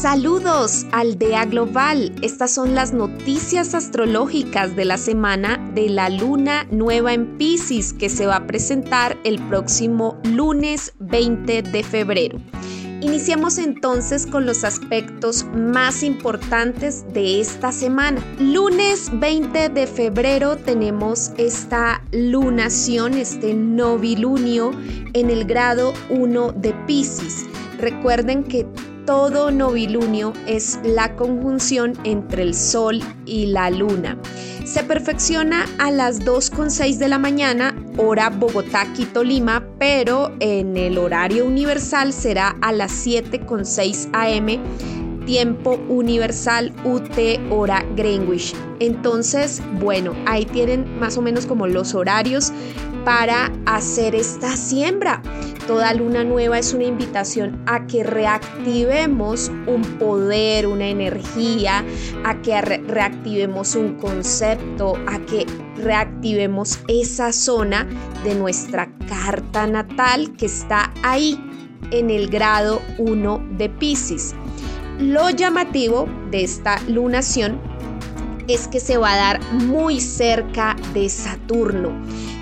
Saludos, Aldea Global. Estas son las noticias astrológicas de la semana de la luna nueva en Pisces que se va a presentar el próximo lunes 20 de febrero. Iniciamos entonces con los aspectos más importantes de esta semana. Lunes 20 de febrero tenemos esta lunación, este novilunio en el grado 1 de Pisces. Recuerden que todo novilunio es la conjunción entre el Sol y la Luna. Se perfecciona a las 2.6 de la mañana, hora Bogotá, Quito, Lima, pero en el horario universal será a las 7.6 am tiempo universal UT hora Greenwich. Entonces, bueno, ahí tienen más o menos como los horarios para hacer esta siembra. Toda luna nueva es una invitación a que reactivemos un poder, una energía, a que reactivemos un concepto, a que reactivemos esa zona de nuestra carta natal que está ahí en el grado 1 de Pisces. Lo llamativo de esta lunación es que se va a dar muy cerca de Saturno.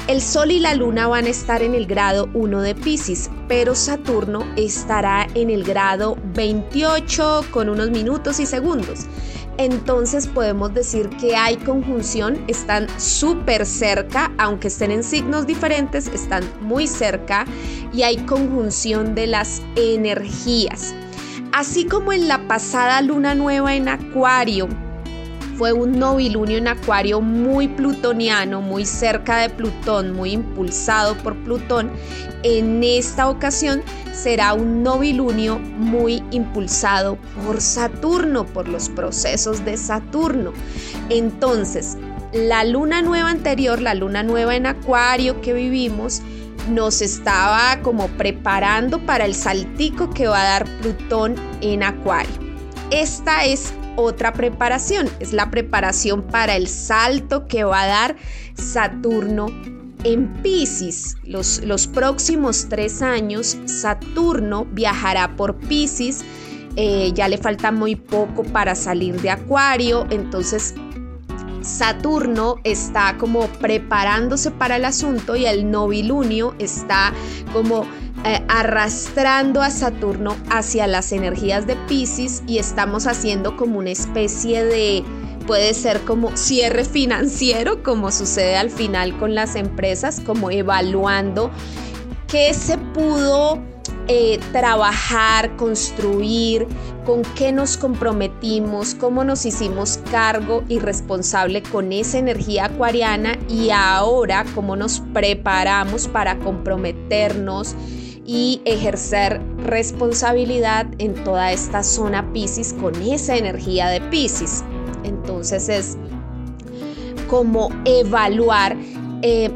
El Sol y la Luna van a estar en el grado 1 de Pisces, pero Saturno estará en el grado 28 con unos minutos y segundos. Entonces podemos decir que hay conjunción, están súper cerca, aunque estén en signos diferentes, están muy cerca y hay conjunción de las energías. Así como en la pasada luna nueva en Acuario, fue un novilunio en Acuario muy plutoniano, muy cerca de Plutón, muy impulsado por Plutón. En esta ocasión será un novilunio muy impulsado por Saturno, por los procesos de Saturno. Entonces, la luna nueva anterior, la luna nueva en Acuario que vivimos, nos estaba como preparando para el saltico que va a dar Plutón en Acuario. Esta es otra preparación, es la preparación para el salto que va a dar Saturno en Pisces. Los, los próximos tres años, Saturno viajará por Pisces. Eh, ya le falta muy poco para salir de Acuario, entonces Saturno está como preparándose para el asunto y el novilunio está como eh, arrastrando a Saturno hacia las energías de Pisces y estamos haciendo como una especie de puede ser como cierre financiero, como sucede al final con las empresas, como evaluando qué se pudo eh, trabajar, construir, con qué nos comprometimos, cómo nos hicimos cargo y responsable con esa energía acuariana y ahora cómo nos preparamos para comprometernos y ejercer responsabilidad en toda esta zona Pisces con esa energía de Pisces. Entonces es como evaluar eh,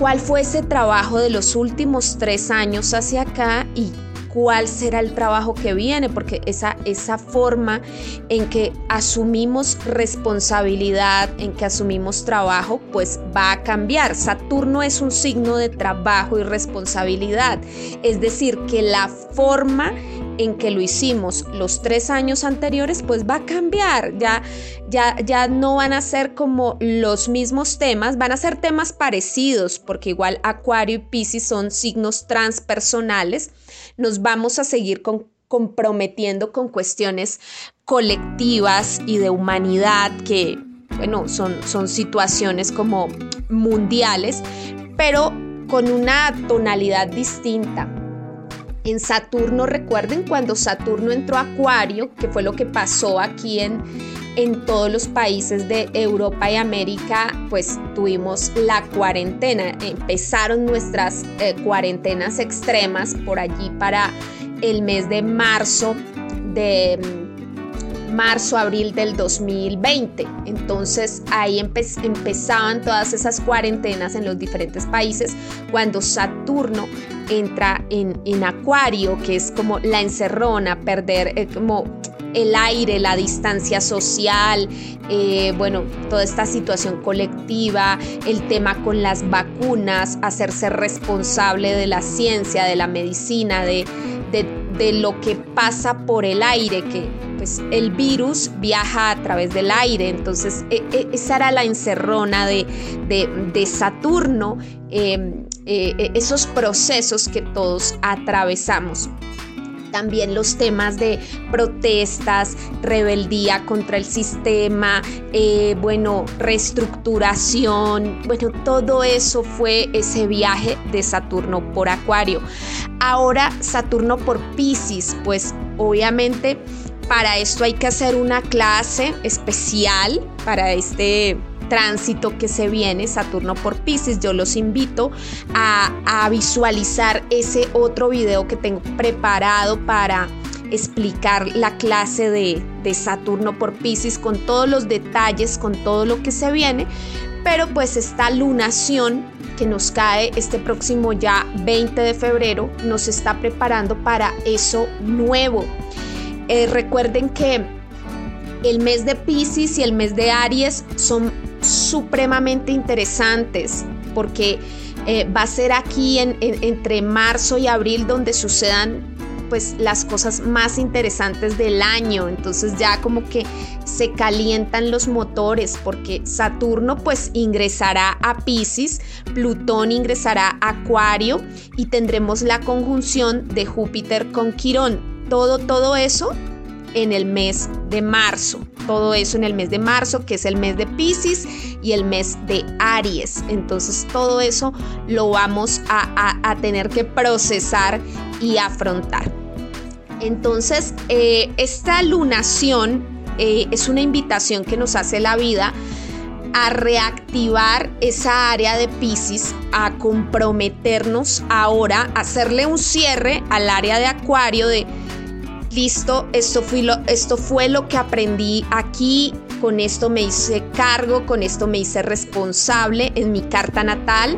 cuál fue ese trabajo de los últimos tres años hacia acá y cuál será el trabajo que viene, porque esa, esa forma en que asumimos responsabilidad, en que asumimos trabajo, pues va a cambiar. Saturno es un signo de trabajo y responsabilidad, es decir, que la forma en que lo hicimos los tres años anteriores, pues va a cambiar. Ya, ya, ya no van a ser como los mismos temas, van a ser temas parecidos, porque igual Acuario y Pisces son signos transpersonales. Nos vamos a seguir comprometiendo con cuestiones colectivas y de humanidad que, bueno, son, son situaciones como mundiales, pero con una tonalidad distinta en Saturno, recuerden cuando Saturno entró a Acuario, que fue lo que pasó aquí en, en todos los países de Europa y América, pues tuvimos la cuarentena. Empezaron nuestras eh, cuarentenas extremas por allí para el mes de marzo de marzo, abril del 2020. Entonces ahí empezaban todas esas cuarentenas en los diferentes países cuando Saturno entra en, en Acuario, que es como la encerrona, perder eh, como el aire, la distancia social, eh, bueno, toda esta situación colectiva, el tema con las vacunas, hacerse responsable de la ciencia, de la medicina, de, de de lo que pasa por el aire, que pues el virus viaja a través del aire, entonces e, e, esa era la encerrona de, de, Saturno, em, eh, e, esos procesos que todos atravesamos también los temas de protestas, rebeldía contra el sistema, eh, bueno, reestructuración, bueno, todo eso fue ese viaje de Saturno por Acuario. Ahora Saturno por Pisces, pues obviamente para esto hay que hacer una clase especial para este tránsito que se viene, Saturno por Pisces, yo los invito a, visualizar ese otro video que tengo preparado para explicar la clase de, Saturno por Pisces con todos los detalles, con todo lo que se viene, pero pues esta lunación que nos cae este próximo ya 20 de febrero nos está preparando para eso nuevo. Eh, recuerden que el mes de Pisces y el mes de Aries son supremamente interesantes porque eh, va a ser aquí entre marzo y abril donde sucedan pues las cosas más interesantes del año. Entonces ya como que se calientan los motores porque Saturno pues ingresará a Pisces Plutón ingresará a Acuario y tendremos la conjunción de Júpiter con Quirón. Todo todo eso en el mes de marzo. Todo eso en el mes de marzo, que es el mes de Pisces y el mes de Aries. Entonces todo eso lo vamos a, tener que procesar y afrontar. Entonces, eh, esta lunación eh, es una invitación que nos hace la vida a reactivar esa área de Pisces, a comprometernos ahora, a hacerle un cierre al área de Acuario de listo, esto, lo, esto fue lo que aprendí aquí, con esto me hice cargo, con esto me hice responsable en mi carta natal,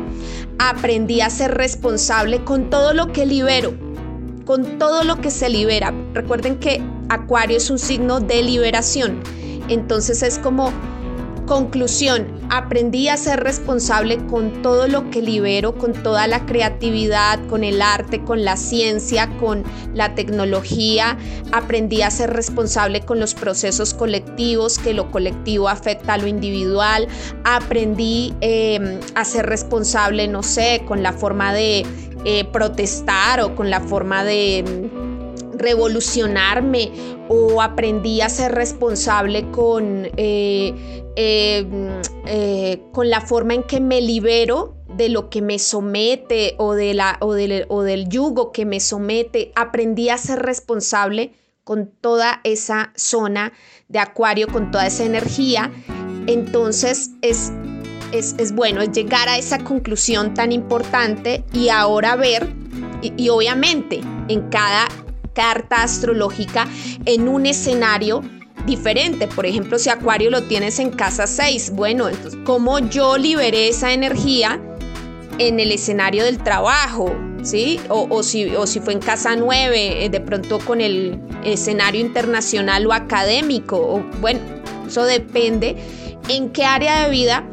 aprendí a ser responsable con todo lo que libero, con todo lo que se libera. Recuerden que Acuario es un signo de liberación, entonces es como Conclusión, aprendí a ser responsable con todo lo que libero, con toda la creatividad, con el arte, con la ciencia, con la tecnología. Aprendí a ser responsable con los procesos colectivos, que lo colectivo afecta a lo individual. Aprendí em, a ser responsable, no sé, con la forma de eh, protestar o con la forma de revolucionarme o aprendí a ser responsable con, eh, eh, eh, con la forma en que me libero de lo que me somete o, de la, o, del, o del yugo que me somete. Aprendí a ser responsable con toda esa zona de acuario, con toda esa energía. Entonces es, es, es bueno, es llegar a esa conclusión tan importante y ahora ver, y obviamente en cada carta astrológica en un escenario diferente. Por ejemplo, si Acuario lo tienes en casa 6, bueno, entonces, ¿cómo yo liberé esa energía en el escenario del trabajo? ¿Sí? O, si, o si fue en casa 9, eh, de pronto con el escenario internacional o académico. O, bueno, eso depende en qué área de vida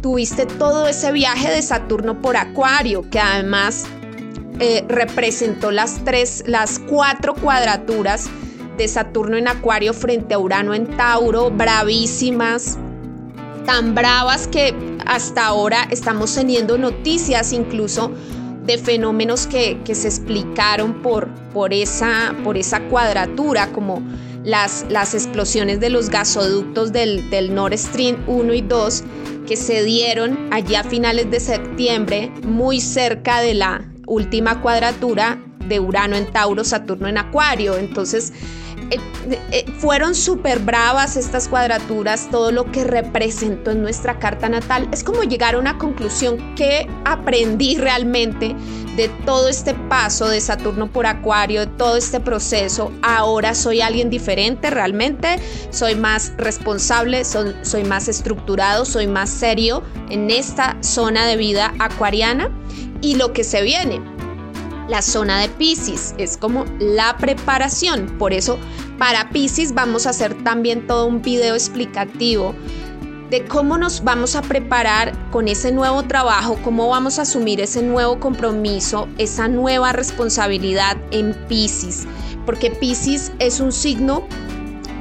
tuviste todo ese viaje de Saturno por Acuario, que además eh, representó las tres, las cuatro cuadraturas de Saturno en Acuario frente a Urano en Tauro, bravísimas, tan bravas que hasta ahora estamos teniendo noticias incluso de fenómenos que, se explicaron por, por, esa, por esa cuadratura, como las, las explosiones de los gasoductos del, del Nord Stream 1 y 2 que se dieron allí a finales de septiembre, muy cerca de la, última cuadratura de Urano en Tauro, Saturno en Acuario. Entonces, eh, eh, fueron súper bravas estas cuadraturas, todo lo que representó en nuestra carta natal. Es como llegar a una conclusión que aprendí realmente de todo este paso de Saturno por Acuario, de todo este proceso. Ahora soy alguien diferente realmente, soy más responsable, soy más estructurado, soy más serio en esta zona de vida acuariana y lo que se viene. La zona de Pisces es como la preparación. Por eso para Pisces vamos a hacer también todo un video explicativo de cómo nos vamos a preparar con ese nuevo trabajo, cómo vamos a asumir ese nuevo compromiso, esa nueva responsabilidad en Pisces, porque Pisces es un signo,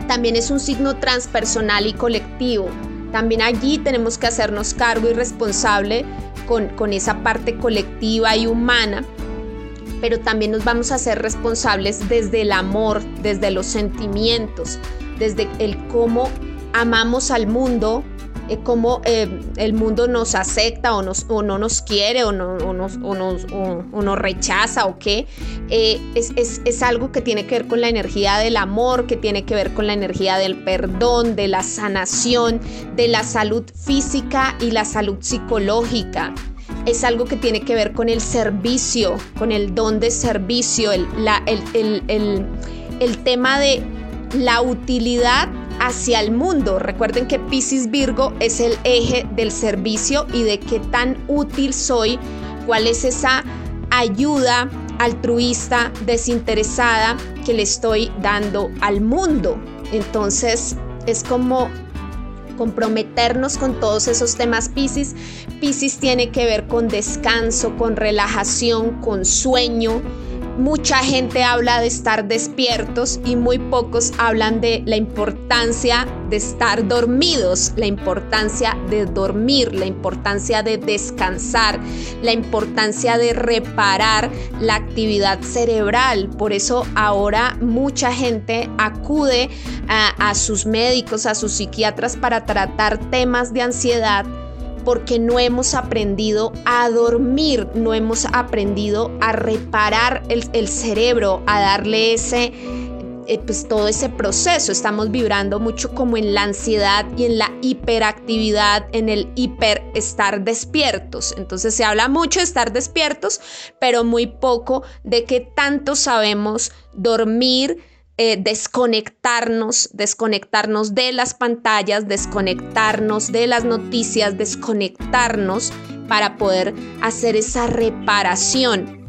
también es un signo transpersonal y colectivo. También allí tenemos que hacernos cargo y responsable con, con esa parte colectiva y humana pero también nos vamos a hacer responsables desde el amor, desde los sentimientos, desde el cómo amamos al mundo, eh, cómo eh, el mundo nos acepta o, no nos quiere o, no, nos, rechaza o qué, eh, es, es, es, algo que tiene que ver con la energía del amor, que tiene que ver con la energía del perdón, de la sanación, de la salud física y la salud psicológica. Es algo que tiene que ver con el servicio, con el don de servicio, el, la, el, el, el tema de la utilidad hacia el mundo. Recuerden que Piscis Virgo es el eje del servicio y de qué tan útil soy, cuál es esa ayuda altruista, desinteresada que le estoy dando al mundo. Entonces es como comprometernos con todos esos temas Piscis. Piscis tiene que ver con descanso, con relajación, con sueño mucha gente habla de estar despiertos y muy pocos hablan de la importancia de estar dormidos, la importancia de dormir, la importancia de descansar, la importancia de reparar la actividad cerebral. Por eso ahora mucha gente acude a, sus médicos, a sus psiquiatras para tratar temas de ansiedad porque no hemos aprendido a dormir, no hemos aprendido a reparar el, cerebro, a darle ese, eh, pues todo ese proceso. Estamos vibrando mucho como en la ansiedad y en la hiperactividad, en el hiper estar despiertos. Entonces se habla mucho de estar despiertos, pero muy poco de que tanto sabemos dormir eh, desconectarnos, desconectarnos de las pantallas, desconectarnos de las noticias, desconectarnos para poder hacer esa reparación.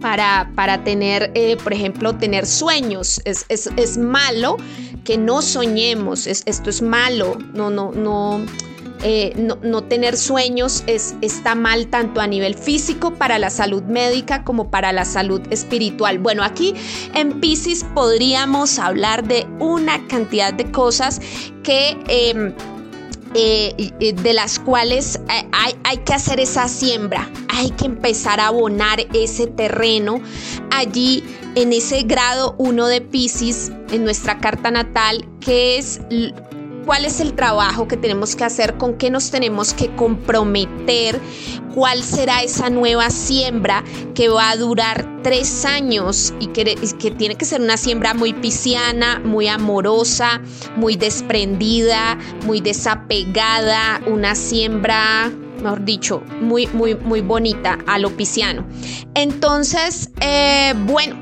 Para, para tener, eh, por ejemplo, tener sueños. Es, es, es malo que no soñemos. Es, esto es malo. No, no, no eh, no, tener sueños es, está mal tanto a nivel físico para la salud médica como para la salud espiritual. Bueno, aquí en Pisces podríamos hablar de una cantidad de cosas que... Em, eh, de las cuales eh, hay, hay, que hacer esa siembra, hay que empezar a abonar ese terreno allí en ese grado 1 de Pisces en nuestra carta natal, que es cuál es el trabajo que tenemos que hacer, con qué nos tenemos que comprometer, cuál será esa nueva siembra que va a durar tres años y que, tiene que ser una siembra muy pisciana, muy amorosa, muy desprendida, muy desapegada, una siembra mejor dicho, muy, muy, muy bonita a lo pisciano. Entonces, eh, bueno,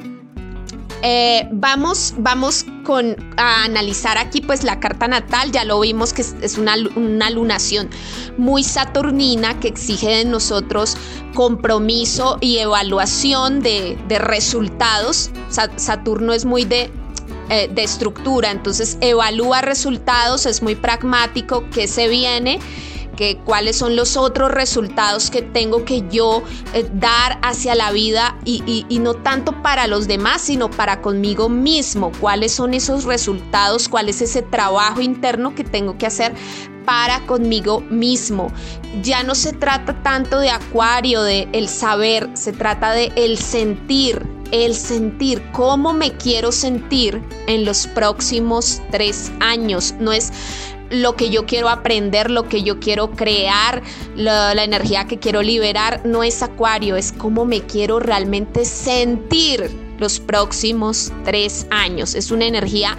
eh, vamos, vamos con, a analizar aquí pues la carta natal, ya lo vimos que es, una, una, lunación muy saturnina que exige de nosotros compromiso y evaluación de, de resultados. Saturno es muy de eh, de estructura, entonces evalúa resultados, es muy pragmático, qué se viene cuáles son los otros resultados que tengo que yo eh, dar hacia la vida y, no tanto para los demás, sino para conmigo mismo, cuáles son esos resultados, cuál es ese trabajo interno que tengo que hacer para conmigo mismo. Ya no se trata tanto de acuario, de el saber, se trata de el sentir, el sentir, cómo me quiero sentir en los próximos tres años. No es lo que yo quiero aprender, lo que yo quiero crear, la, energía que quiero liberar, no es acuario, es cómo me quiero realmente sentir los próximos tres años. Es una energía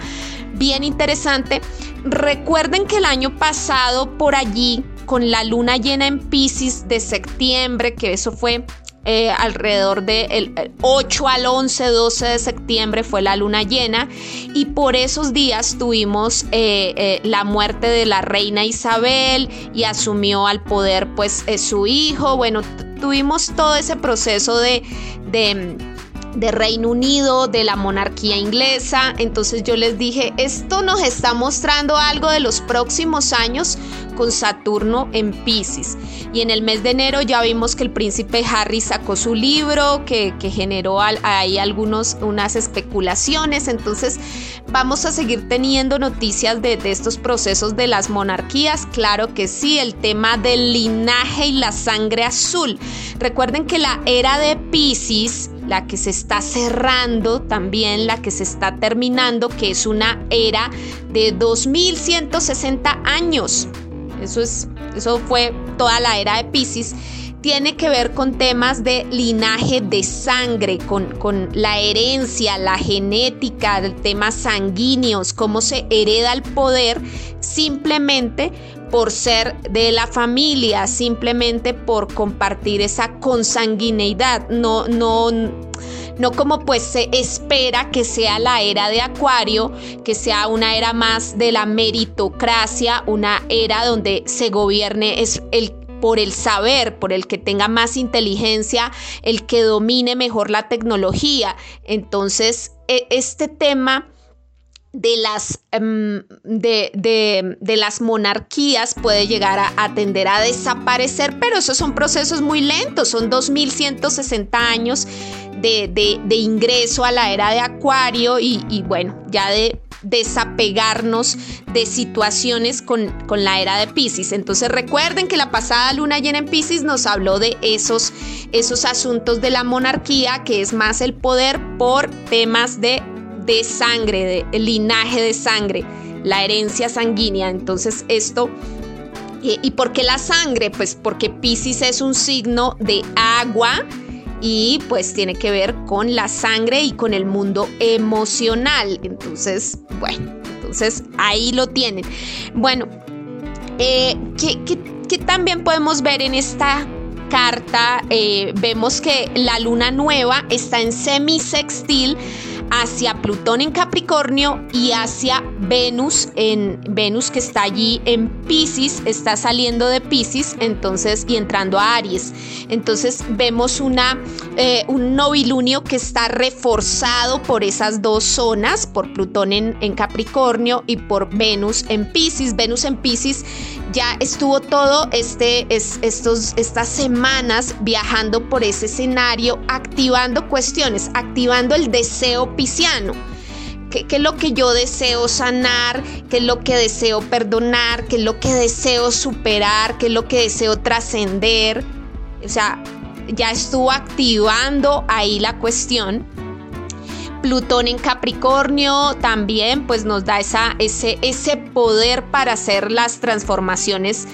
bien interesante. Recuerden que el año pasado por allí, con la luna llena en Pisces de septiembre, que eso fue eh, alrededor del 8 al 11, 12 de septiembre fue la luna llena. Y por esos días tuvimos eh, eh, la muerte de la reina Isabel y asumió al poder pues su hijo, bueno, tuvimos todo ese proceso de, de de Reino Unido, de la monarquía inglesa. Entonces yo les dije, esto nos está mostrando algo de los próximos años con Saturno en Pisces. Y en el mes de enero ya vimos que el príncipe Harry sacó su libro, que, generó ahí algunos, unas especulaciones. Entonces vamos a seguir teniendo noticias de, de estos procesos de las monarquías. Claro que sí, el tema del linaje y la sangre azul. Recuerden que la era de Pisces la que se está cerrando, también la que se está terminando, que es una era de 2160 años. Eso, es, eso fue toda la era de Pisces tiene que ver con temas de linaje de sangre, con, con, la herencia, la genética, temas sanguíneos, cómo se hereda el poder simplemente por ser de la familia, simplemente por compartir esa consanguineidad, no, no, no como pues se espera que sea la era de Acuario, que sea una era más de la meritocracia, una era donde se gobierne es el por el saber, por el que tenga más inteligencia, el que domine mejor la tecnología. Entonces, e, este tema de las, em, de, las monarquías puede llegar a, tender a desaparecer, pero esos son procesos muy lentos, son 2160 años de, ingreso a la era de Acuario y, bueno, ya de desapegarnos de situaciones con, con, la era de Pisces. Entonces recuerden que la pasada luna llena en Pisces nos habló de esos, esos asuntos de la monarquía, que es más el poder por temas de de sangre, de linaje de sangre, la herencia sanguínea. Entonces esto... ¿Y por qué la sangre? Pues porque Pisces es un signo de agua y pues tiene que ver con la sangre y con el mundo emocional. Entonces, bueno, entonces ahí lo tienen. Bueno, eh, ¿qué, también podemos ver en esta carta? Eh, vemos que la luna nueva está en semisextil hacia Plutón en Capricornio y hacia Venus en Venus que está allí en Pisces, está saliendo de Pisces, entonces y entrando a Aries. Entonces vemos una eh, un novilunio que está reforzado por esas dos zonas, por Plutón en, en Capricornio y por Venus en Pisces. Venus en Pisces ya estuvo todo este, es, estos, estas semanas viajando por ese escenario, activando cuestiones, activando el deseo pisciano. ¿Qué, es lo que yo deseo sanar? ¿Qué es lo que deseo perdonar? ¿Qué es lo que deseo superar? ¿Qué es lo que deseo trascender? O sea, ya estuvo activando ahí la cuestión. Plutón en Capricornio también pues nos da ese, ese poder para hacer las transformaciones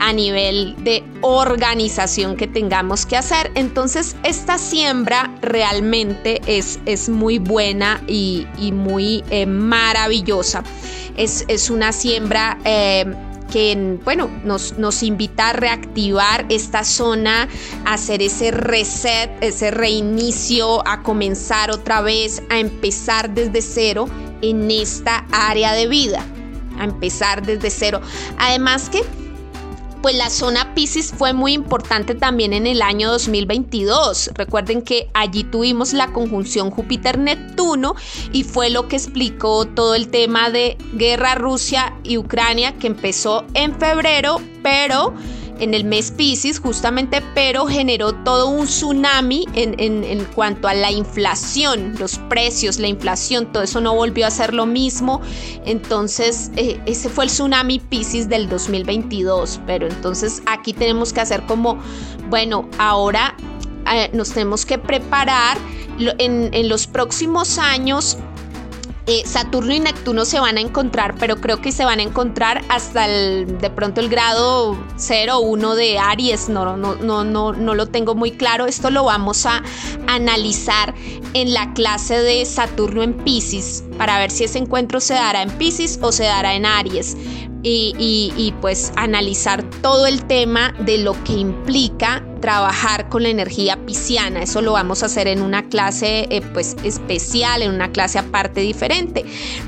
a nivel de organización que tengamos que hacer. Entonces esta siembra realmente es, es muy buena y, muy eh, maravillosa. Es, es, una siembra... Eh, que bueno, nos, nos invita a reactivar esta zona, a hacer ese reset, ese reinicio, a comenzar otra vez, a empezar desde cero en esta área de vida, a empezar desde cero. Además que pues la zona Pisces fue muy importante también en el año 2022. Recuerden que allí tuvimos la conjunción Júpiter-Neptuno y fue lo que explicó todo el tema de guerra Rusia y Ucrania que empezó en febrero, pero en el mes Pisces justamente, pero generó todo un tsunami en, en, cuanto a la inflación, los precios, la inflación, todo eso no volvió a ser lo mismo. Entonces, eh, ese fue el tsunami Pisces del 2022, pero entonces aquí tenemos que hacer como, bueno, ahora eh, nos tenemos que preparar en, en los próximos años eh, Saturno y Neptuno se van a encontrar, pero creo que se van a encontrar hasta el, de pronto el grado 0 o 1 de Aries, no, no, no, no, no lo tengo muy claro. Esto lo vamos a analizar en la clase de Saturno en Pisces para ver si ese encuentro se dará en Pisces o se dará en Aries y, pues analizar todo el tema de lo que implica trabajar con la energía pisciana. Eso lo vamos a hacer en una clase eh, pues especial, en una clase aparte diferente.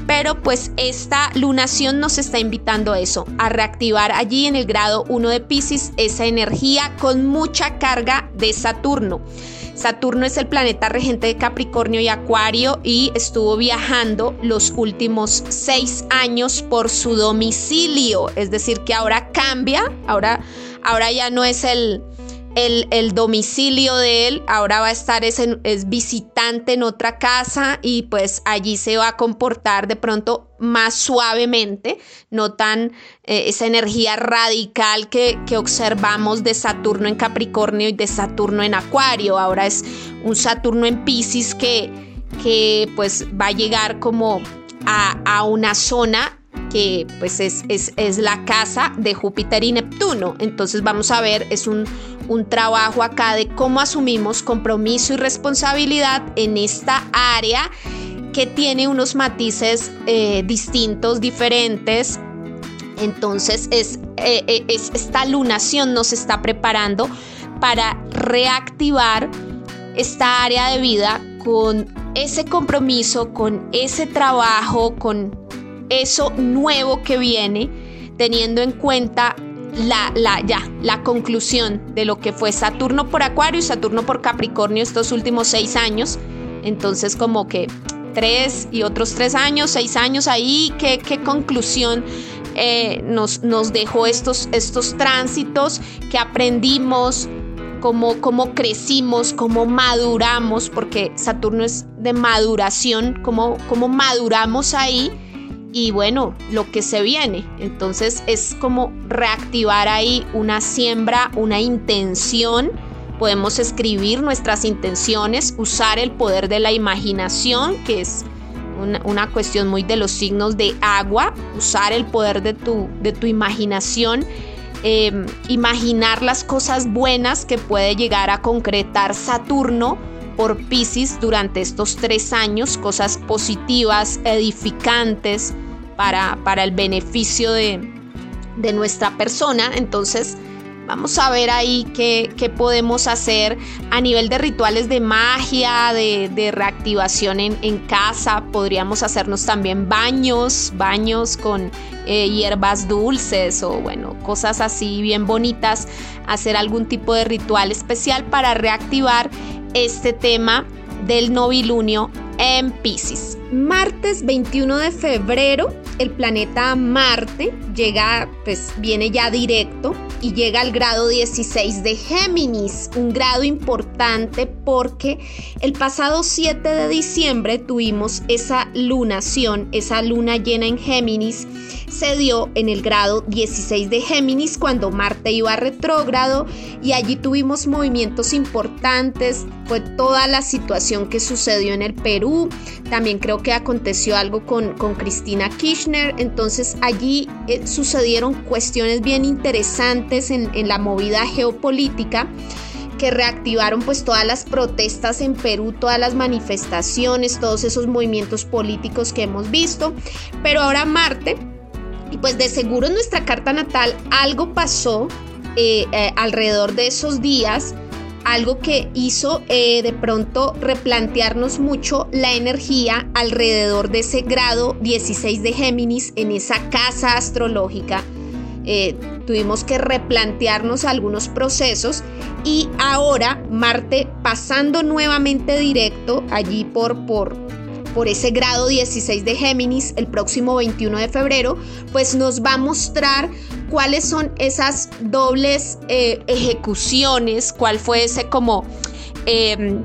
Pero pues esta lunación nos está invitando a eso, a reactivar allí en el grado 1 de Pisces esa energía con mucha carga de Saturno. Saturno es el planeta regente de Capricornio y Acuario y estuvo viajando los últimos seis años por su domicilio, es decir, que ahora cambia, ahora, ahora ya no es el, el, domicilio de él ahora va a estar es, es, visitante en otra casa y pues allí se va a comportar de pronto más suavemente, no tan eh, esa energía radical que, que, observamos de Saturno en Capricornio y de Saturno en Acuario. Ahora es un Saturno en Pisces que, que pues va a llegar como a, a una zona que pues es, es, es, la casa de Júpiter y Neptuno. Entonces vamos a ver, es un, un trabajo acá de cómo asumimos compromiso y responsabilidad en esta área que tiene unos matices eh, distintos, diferentes. Entonces es, eh, eh, es, esta lunación nos está preparando para reactivar esta área de vida con ese compromiso, con ese trabajo, con eso nuevo que viene, teniendo en cuenta la, la, ya, la conclusión de lo que fue Saturno por Acuario y Saturno por Capricornio estos últimos seis años. Entonces como que tres y otros tres años, seis años ahí, qué, qué conclusión eh, nos, nos, dejó estos, estos tránsitos que aprendimos, cómo, cómo crecimos, cómo maduramos, porque Saturno es de maduración, cómo, cómo maduramos ahí y bueno, lo que se viene. Entonces es como reactivar ahí una siembra, una intención. Podemos escribir nuestras intenciones, usar el poder de la imaginación, que es una, cuestión muy de los signos de agua, usar el poder de tu, de tu imaginación. Em, imaginar las cosas buenas que puede llegar a concretar Saturno por Pisces durante estos tres años, cosas positivas, edificantes para, para el beneficio de, de nuestra persona. Entonces, Vamos a ver ahí qué, qué, podemos hacer a nivel de rituales de magia, de, de reactivación en, en, casa. Podríamos hacernos también baños, baños con eh, hierbas dulces o bueno, cosas así bien bonitas. Hacer algún tipo de ritual especial para reactivar este tema del novilunio en Pisces. Martes 21 de febrero, el planeta Marte llega, pues viene ya directo y llega al grado 16 de Géminis, un grado importante porque el pasado 7 de diciembre tuvimos esa lunación, esa luna llena en Géminis, se dio en el grado 16 de Géminis cuando Marte iba retrógrado y allí tuvimos movimientos importantes, fue toda la situación que sucedió en el Perú, también creo que aconteció algo con, con Cristina Kirchner, entonces allí eh, sucedieron cuestiones bien interesantes en, en la movida geopolítica que reactivaron pues todas las protestas en Perú, todas las manifestaciones, todos esos movimientos políticos que hemos visto. Pero ahora Marte, y pues de seguro en nuestra carta natal algo pasó eh, eh, alrededor de esos días algo que hizo eh, de pronto replantearnos mucho la energía alrededor de ese grado 16 de Géminis en esa casa astrológica. Eh, tuvimos que replantearnos algunos procesos y ahora Marte pasando nuevamente directo allí por, por, por ese grado 16 de Géminis el próximo 21 de febrero, pues nos va a mostrar cuáles son esas dobles eh, ejecuciones, cuál fue ese como... Em,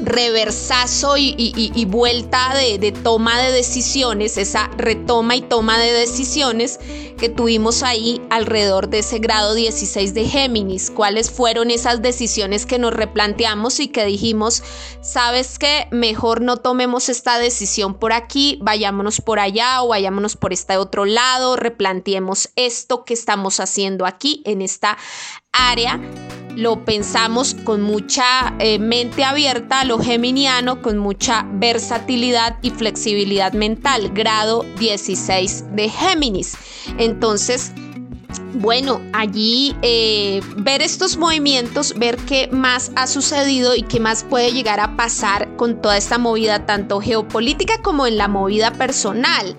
reversazo y, vuelta de, toma de decisiones, esa retoma y toma de decisiones que tuvimos ahí alrededor de ese grado 16 de Géminis. ¿Cuáles fueron esas decisiones que nos replanteamos y que dijimos, sabes que mejor no tomemos esta decisión por aquí, vayámonos por allá o vayámonos por este otro lado, replanteemos esto que estamos haciendo aquí en esta área lo pensamos con mucha eh, mente abierta, lo geminiano, con mucha versatilidad y flexibilidad mental, grado 16 de Géminis. Entonces, bueno, allí eh, ver estos movimientos, ver qué más ha sucedido y qué más puede llegar a pasar con toda esta movida, tanto geopolítica como en la movida personal.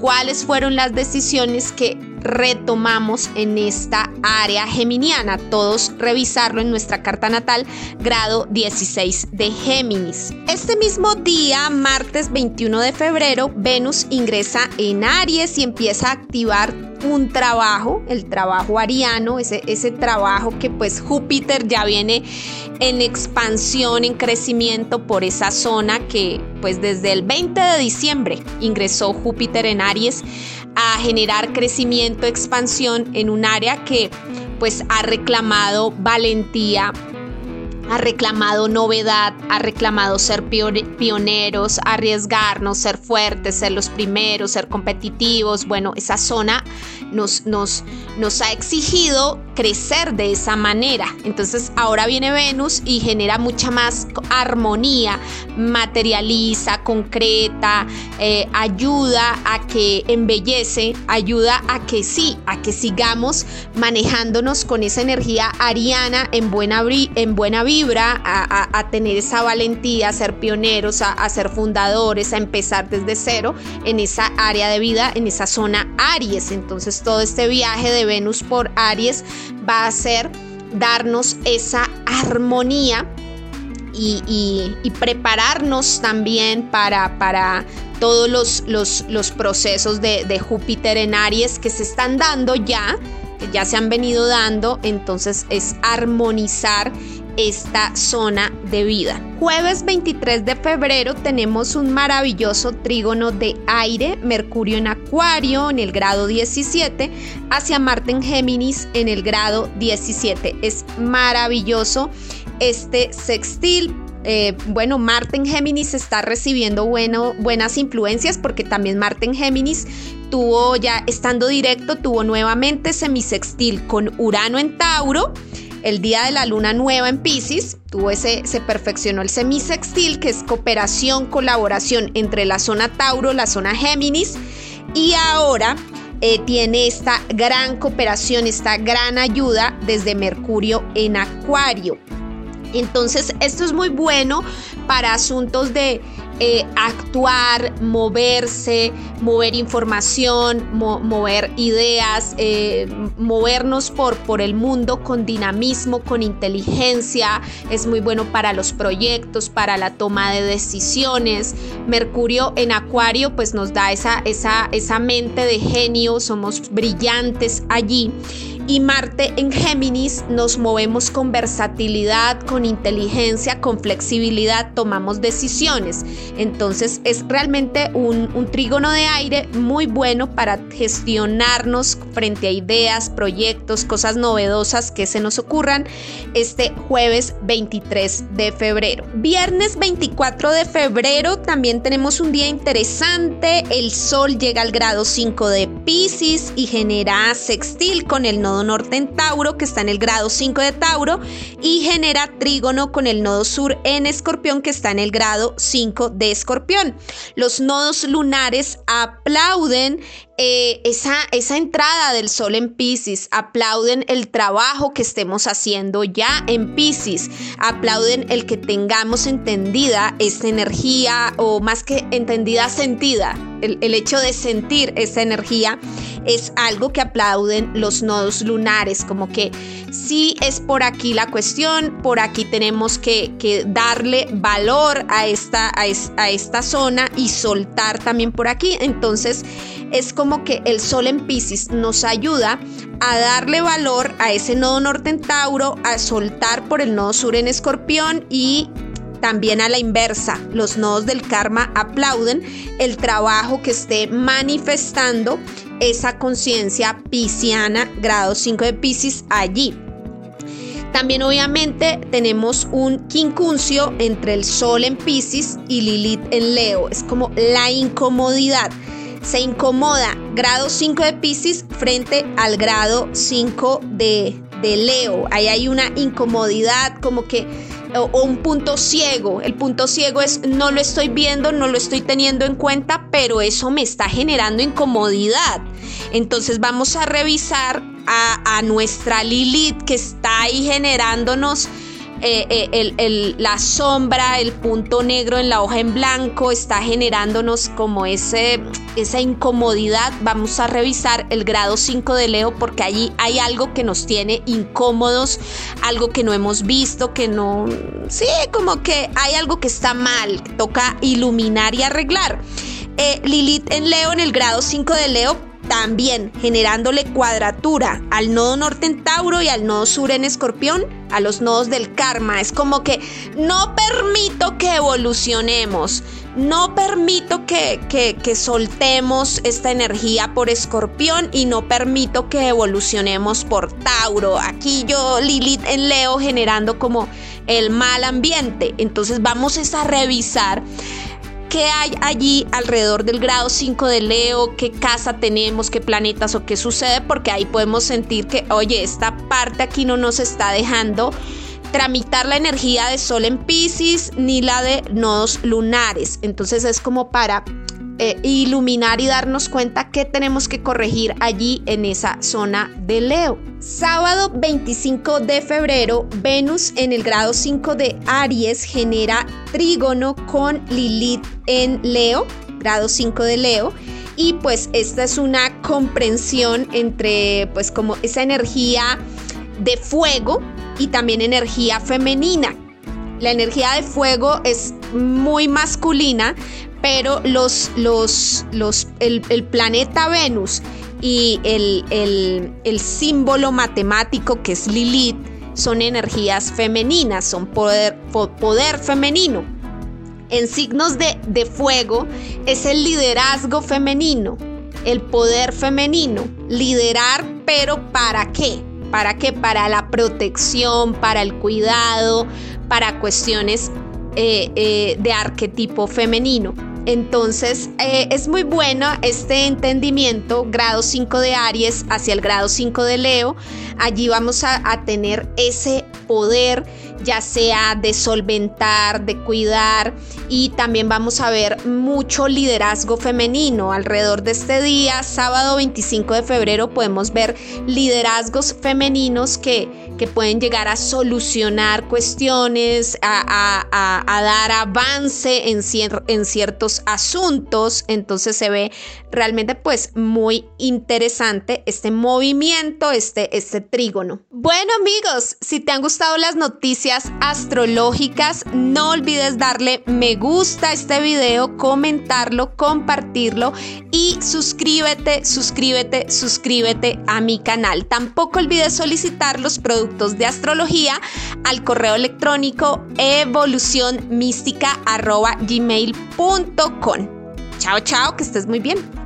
Cuáles fueron las decisiones que retomamos en esta área geminiana. Todos revisarlo en nuestra carta natal, grado 16 de Géminis. Este mismo día, martes 21 de febrero, Venus ingresa en Aries y empieza a activar un trabajo, el trabajo ariano, ese, ese trabajo que pues Júpiter ya viene en expansión, en crecimiento por esa zona que pues desde el 20 de diciembre ingresó Júpiter en Aries a generar crecimiento, expansión en un área que pues ha reclamado valentía, ha reclamado novedad, ha reclamado ser pioneros, arriesgarnos, ser fuertes, ser los primeros, ser competitivos. Bueno, esa zona nos, nos, nos ha exigido crecer de esa manera. Entonces ahora viene Venus y genera mucha más armonía, materializa, concreta, eh, ayuda a que embellece, ayuda a que sí, a que sigamos manejándonos con esa energía ariana en buena, en buena vibra, a, tener esa valentía, a ser pioneros, a, a ser fundadores, a empezar desde cero en esa área de vida, en esa zona Aries. Entonces todo este viaje de Venus por Aries va a ser darnos esa armonía y, prepararnos también para, para todos los, los, procesos de, de, Júpiter en Aries que se están dando ya, que ya se han venido dando, entonces es armonizar esta zona de vida. Jueves 23 de febrero tenemos un maravilloso trígono de aire, Mercurio en Acuario en el grado 17, hacia Marte en Géminis en el grado 17. Es maravilloso este sextil. Eh, bueno, Marte en Géminis está recibiendo bueno, buenas influencias porque también Marte en Géminis tuvo ya estando directo, tuvo nuevamente semisextil con Urano en Tauro el día de la luna nueva en Pisces, tuvo ese, se perfeccionó el semisextil, que es cooperación, colaboración entre la zona Tauro, la zona Géminis, y ahora eh, tiene esta gran cooperación, esta gran ayuda desde Mercurio en Acuario. Entonces, esto es muy bueno para asuntos de eh, actuar, moverse, mover información, mover ideas, eh, movernos por, por el mundo con dinamismo, con inteligencia. Es muy bueno para los proyectos, para la toma de decisiones. Mercurio en Acuario pues nos da esa, esa, esa mente de genio, somos brillantes allí y Marte en Géminis nos movemos con versatilidad, con inteligencia, con flexibilidad, tomamos decisiones. Entonces es realmente un, trígono de aire muy bueno para gestionarnos frente a ideas, proyectos, cosas novedosas que se nos ocurran este jueves 23 de febrero. Viernes 24 de febrero también tenemos un día interesante. El Sol llega al grado 5 de Pisces y genera sextil con el nodo norte en Tauro, que está en el grado 5 de Tauro, y genera trígono con el nodo sur en Escorpión, que está en el grado 5 de Escorpión. Los nodos lunares aplauden eh, esa, esa entrada del sol en Pisces, aplauden el trabajo que estemos haciendo ya en Pisces, aplauden el que tengamos entendida esta energía o más que entendida, sentida. El, el hecho de sentir esa energía es algo que aplauden los nodos lunares, como que si es por aquí la cuestión, por aquí tenemos que, que darle valor a esta, a, a esta zona y soltar también por aquí. Entonces, es como que el sol en Pisces nos ayuda a darle valor a ese nodo norte en Tauro, a soltar por el nodo sur en Escorpión y también a la inversa, los nodos del karma aplauden el trabajo que esté manifestando esa conciencia pisciana, grado 5 de Pisces, allí. También obviamente tenemos un quincuncio entre el Sol en Pisces y Lilith en Leo. Es como la incomodidad se incomoda grado 5 de Pisces frente al grado 5 de, Leo. Ahí hay una incomodidad como que o, un punto ciego. El punto ciego es no lo estoy viendo, no lo estoy teniendo en cuenta, pero eso me está generando incomodidad. Entonces vamos a revisar a, a nuestra Lilith que está ahí generándonos eh, eh, la sombra, el punto negro en la hoja en blanco está generándonos como ese, esa incomodidad. Vamos a revisar el grado 5 de Leo porque allí hay algo que nos tiene incómodos, algo que no hemos visto, que no... Sí, como que hay algo que está mal, toca iluminar y arreglar. Eh, Lilith en Leo, en el grado 5 de Leo, también generándole cuadratura al nodo norte en Tauro y al nodo sur en Escorpión, a los nodos del karma. Es como que no permito que evolucionemos, no permito que, que, soltemos esta energía por Escorpión y no permito que evolucionemos por Tauro. Aquí yo, Lilith en Leo, generando como el mal ambiente. Entonces vamos a revisar qué hay allí alrededor del grado 5 de Leo, qué casa tenemos, qué planetas o qué sucede, porque ahí podemos sentir que, oye, esta parte aquí no nos está dejando tramitar la energía de Sol en Pisces ni la de nodos lunares. Entonces es como para eh, iluminar y darnos cuenta que tenemos que corregir allí en esa zona de Leo. Sábado 25 de febrero, Venus en el grado 5 de Aries genera trígono con Lilith en Leo, grado 5 de Leo. Y pues esta es una comprensión entre pues como esa energía de fuego y también energía femenina. La energía de fuego es muy masculina, pero los, los, los, el, planeta Venus y el, el, símbolo matemático que es Lilith son energías femeninas, son poder, poder femenino. En signos de, de fuego es el liderazgo femenino, el poder femenino, liderar, pero ¿para qué? ¿Para qué? Para la protección, para el cuidado, para cuestiones eh, eh, de arquetipo femenino. Entonces eh, es muy bueno este entendimiento, grado 5 de Aries hacia el grado 5 de Leo. Allí vamos a, a tener ese poder ya sea de solventar, de cuidar y también vamos a ver mucho liderazgo femenino. Alrededor de este día, sábado 25 de febrero, podemos ver liderazgos femeninos que, que pueden llegar a solucionar cuestiones, a, dar avance en, en ciertos asuntos. Entonces se ve realmente pues muy interesante este movimiento, este, este trígono. Bueno amigos, si te han gustado las noticias astrológicas, no olvides darle me gusta a este video, comentarlo, compartirlo y suscríbete, suscríbete, suscríbete a mi canal. Tampoco olvides solicitar los productos de astrología al correo electrónico evolucionmística.gmail.com. Chao, chao, que estés muy bien.